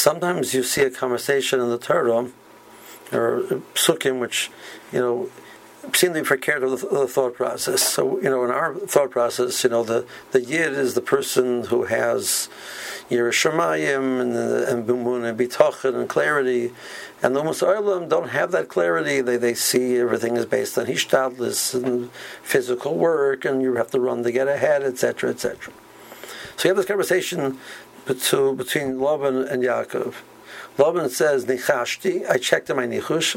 sometimes you see a conversation in the Torah or psukim which, you know, seem to be prepared of the, thought process. So, you know, in our thought process, you know, the, the yid is the person who has yiras shamayim and, and Emunah and Bitachon and clarity. And the Musarlim don't have that clarity. They, they see everything is based on Hishtadlis and physical work, and you have to run to get ahead, etc., etc. So you have this conversation between Laban and Yaakov. Laban says, Nichashti, I checked in my nichush,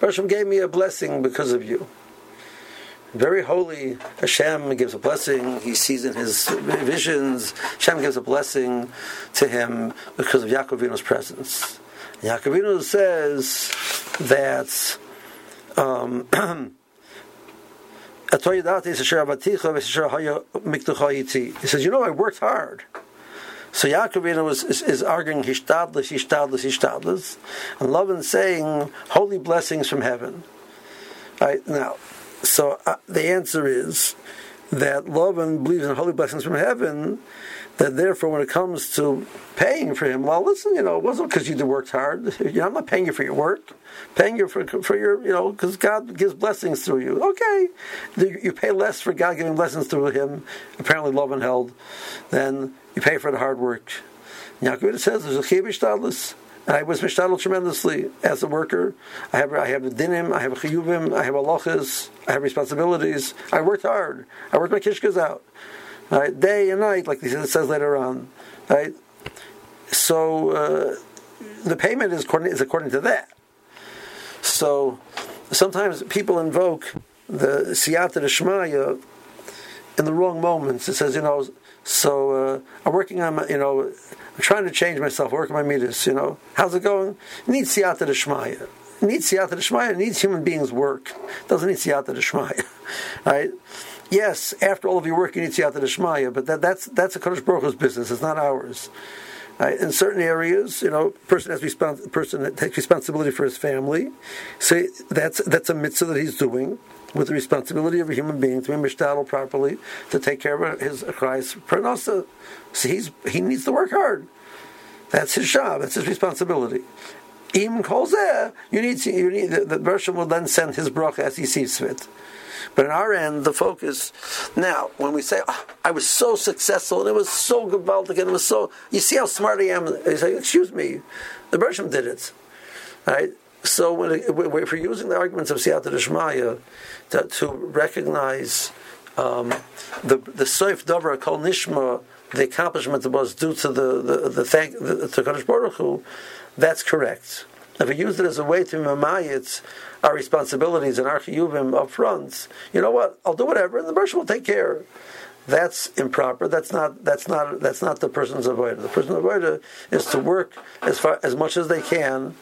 Hashem gave me a blessing because of you. Very holy, Hashem gives a blessing, he sees in his visions, Hashem gives a blessing to him because of Yaakov Avinu's presence. Yaakovino says that um, he says, you know, I worked hard. So Yaakov was, is, is arguing hishtadlis, hishtadlis, hishtadlis, and Lavan saying holy blessings from heaven. Right now, so uh, the answer is that Lavan believes in holy blessings from heaven. That therefore, when it comes to paying for him, well, listen, you know, it wasn't because you worked hard. You know, I'm not paying you for your work, paying you for for your, you know, because God gives blessings through you. Okay, you pay less for God giving blessings through him. Apparently, Lavan held, then you pay for the hard work. Yaakov says there's a and I was mishtadel tremendously as a worker. I have I have dinim, I have chiyuvim, I have halachas, I have responsibilities. I worked hard. I worked my kishkas out, right, day and night, like it says later on, right. So uh, the payment is according, is according to that. So sometimes people invoke the siyata deshmaya in the wrong moments. It says, you know, so uh, I'm working on you know, I'm trying to change myself, work my meters, you know. How's it going? It needs siyata d'shmaya. Needs siyata d'shmaya. Needs human beings' work. Doesn't need siyata d'shmaya. right? Yes, after all of your work, you need siyata d'shmaya, but that, that's, that's a Kodesh Hu's business. It's not ours. Right? In certain areas, you know, person has respons- person that takes responsibility for his family. So that's that's a mitzvah that he's doing with the responsibility of a human being to be mishtadel properly to take care of his Christ parnasa. So he's he needs to work hard. That's his job. That's his responsibility. Calls you need to, you need the, Bershom will then send his bracha as he sees fit. But on our end, the focus now, when we say, oh, "I was so successful and it was so gewaltig and it was so," you see how smart I am. You say, "Excuse me, the Bershom did it." Right? So when it, if we're using the arguments of Siyata Deshmaya to, to recognize um, the the Soif Dover Kol Nishma, the accomplishment that was due to the the, the thank the, to Baruch Hu, that's correct. If we use it as a way to mamayit our responsibilities and our chiyuvim up front, you know what? I'll do whatever, and the Bershom will take care. That's improper. That's not. That's not. That's not the person's avoider. The person's avoider is to work as far as much as they can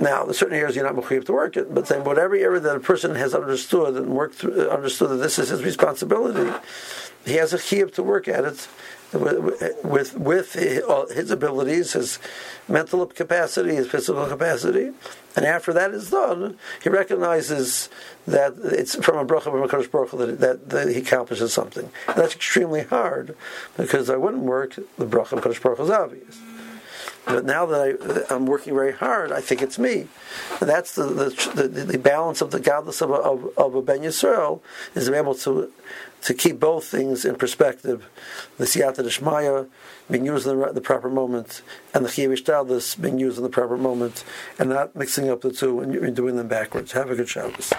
now, there's certain areas you're not mechuyev to work it, but then whatever area that a person has understood and worked through, uh, understood that this is his responsibility, he has a chiyuv to work at it with with his abilities, his mental capacity, his physical capacity, and after that is done, he recognizes that it's from a bracha from a Kadosh Baruch that, that, that, he accomplishes something. And that's extremely hard because I wouldn't work the bracha of Kadosh Baruch is obvious. But now that I, am working very hard, I think it's me. And that's the, the, the, the, balance of the gadlus of a, of, of a Ben Yisrael is to be able to to keep both things in perspective. The Siyata Deshmaya being used in the, the proper moment, and the chiyuv being used in the proper moment, and not mixing up the two and doing them backwards. Have a good Shabbos.